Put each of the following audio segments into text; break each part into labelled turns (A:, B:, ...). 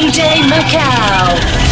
A: DJ Macau.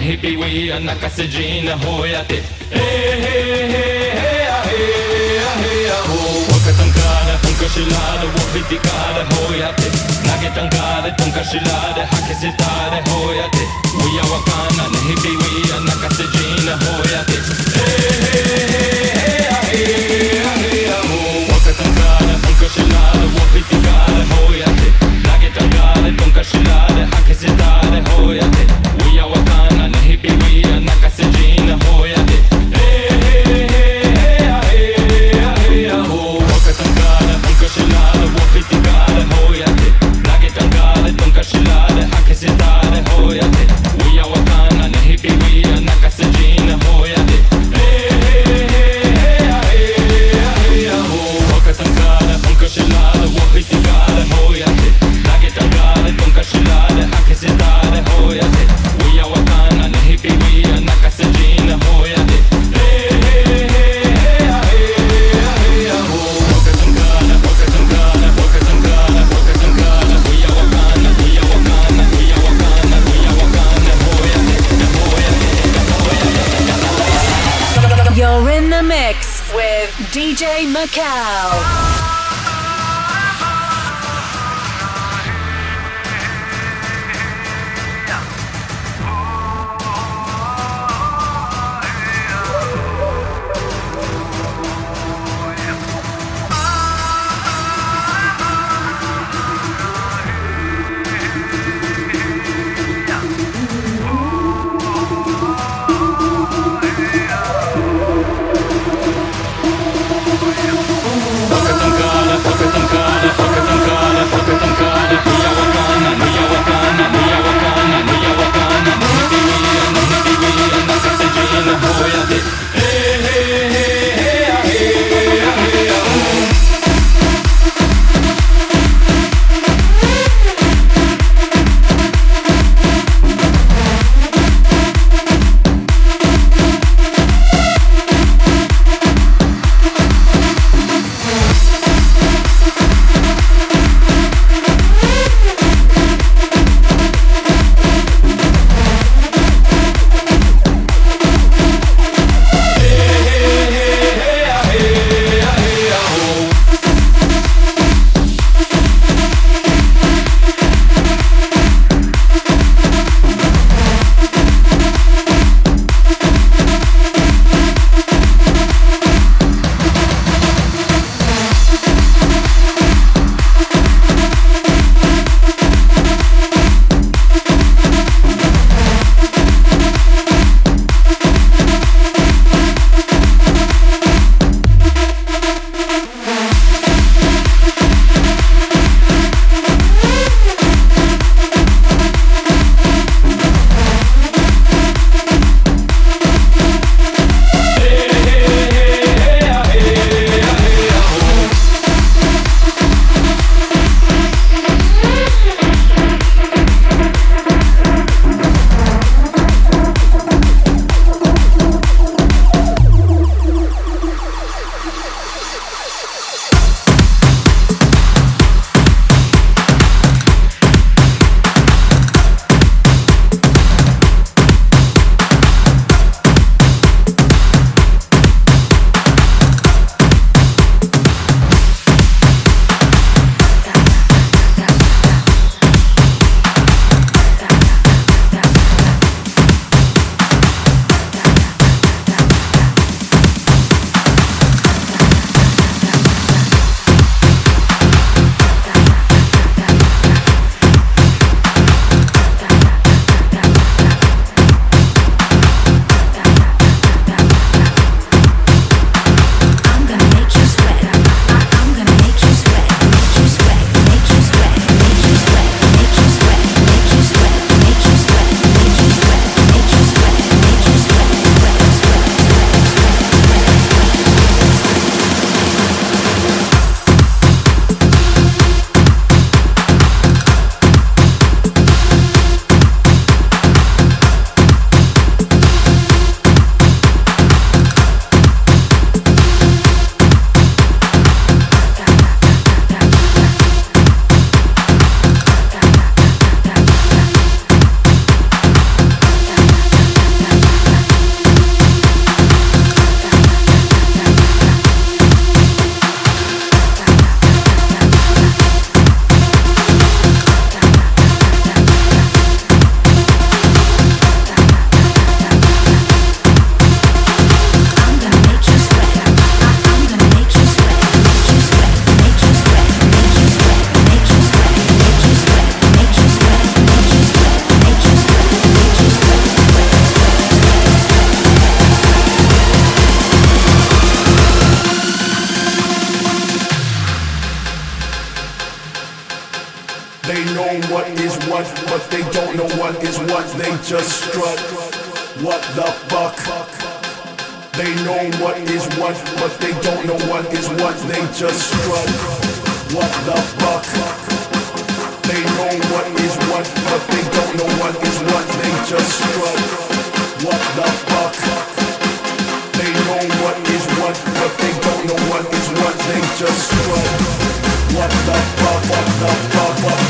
B: Hippie We are 泣か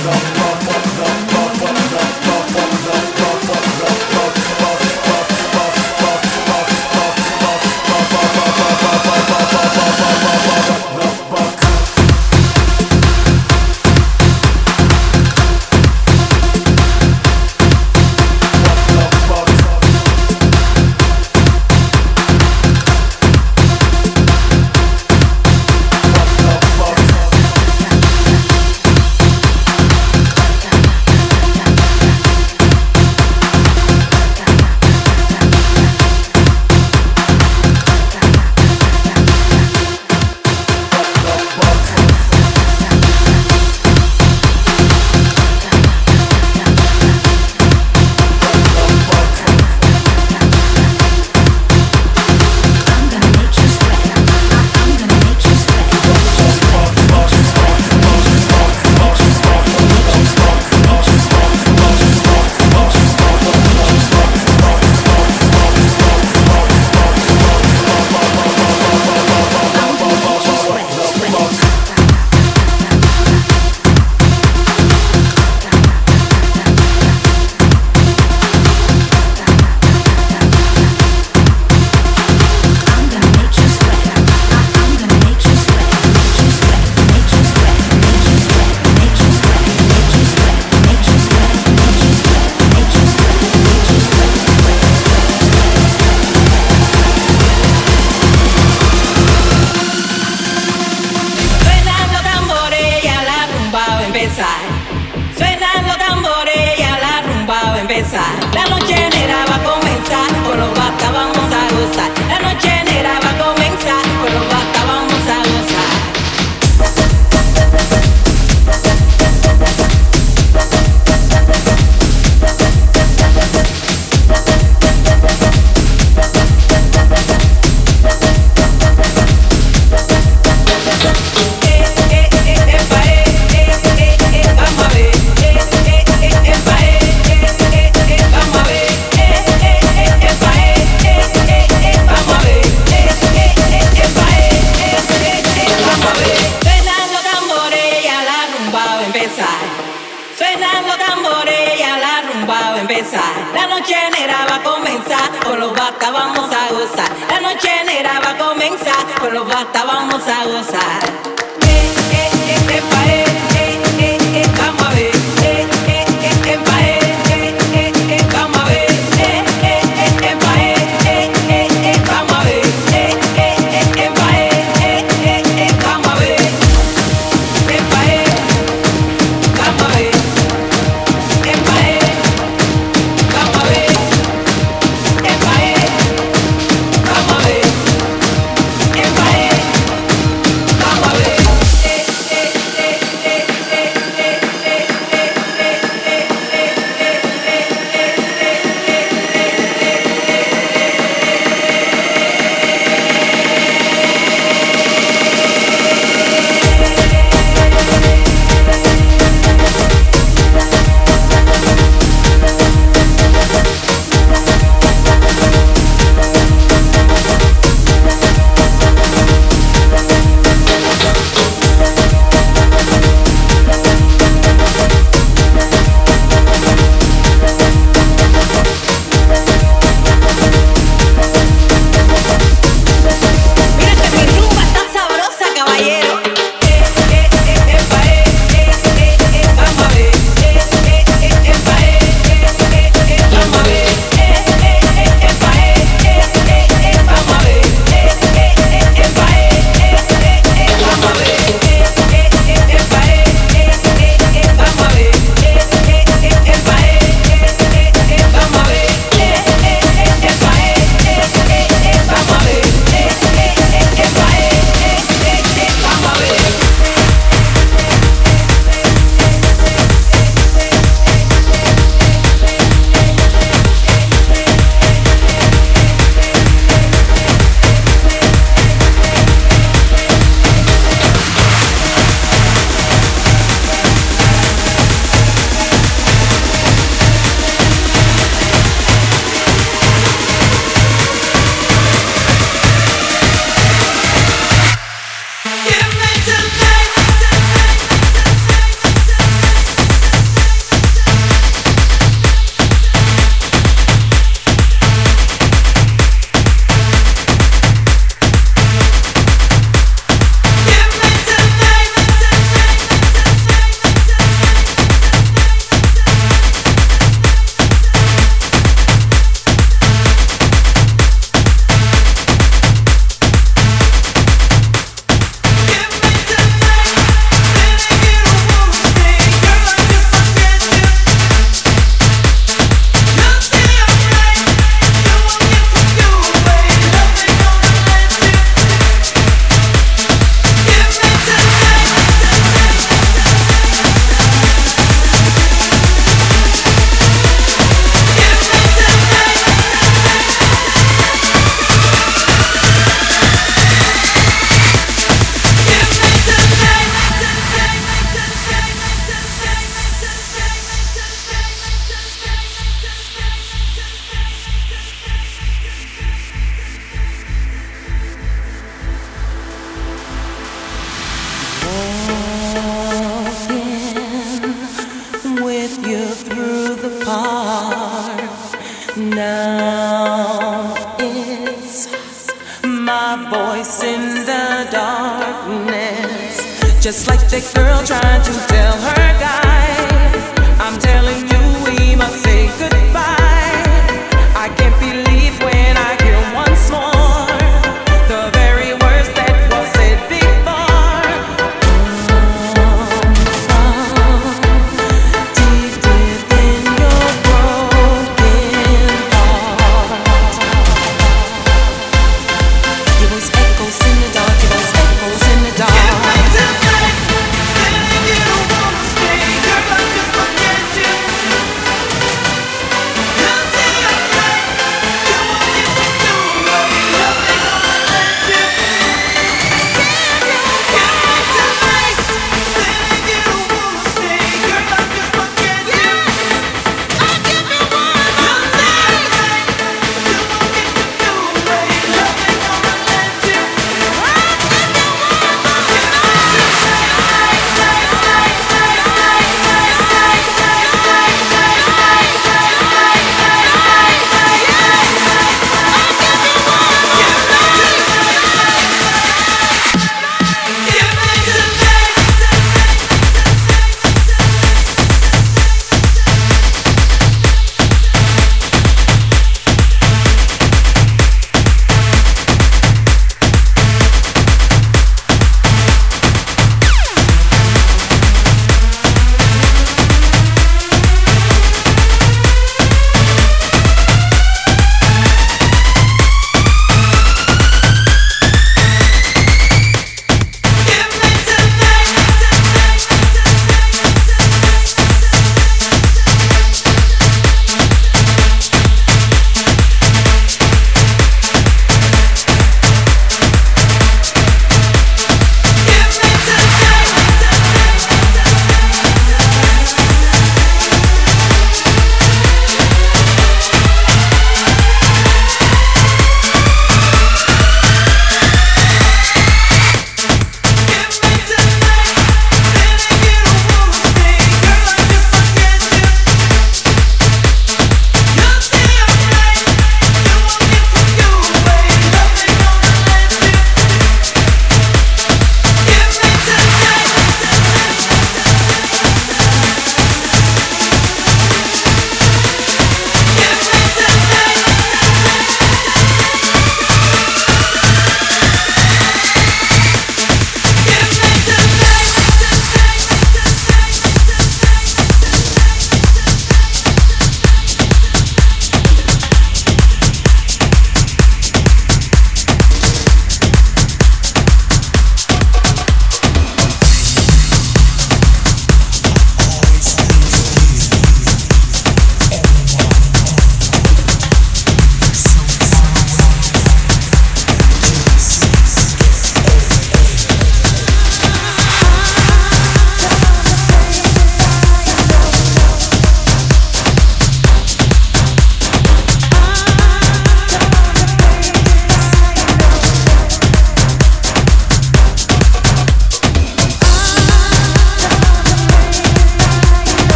C: 수 없어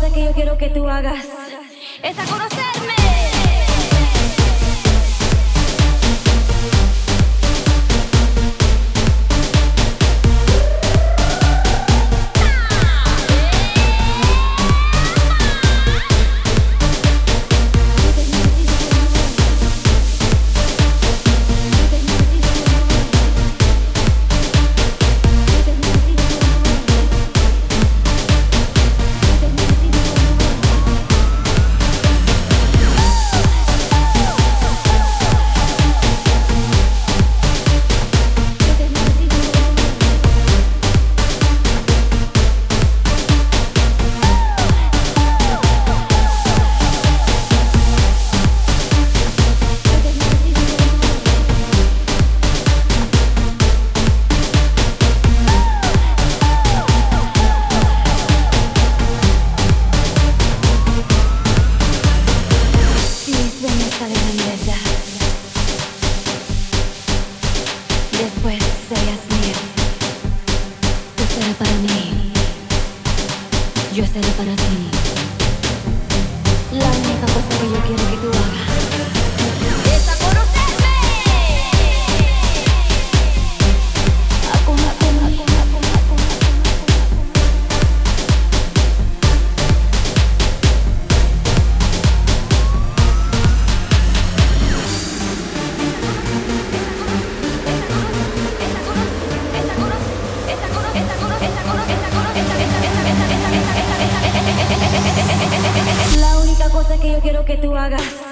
C: cosas que yo quiero que tú hagas es a conocer. hagas.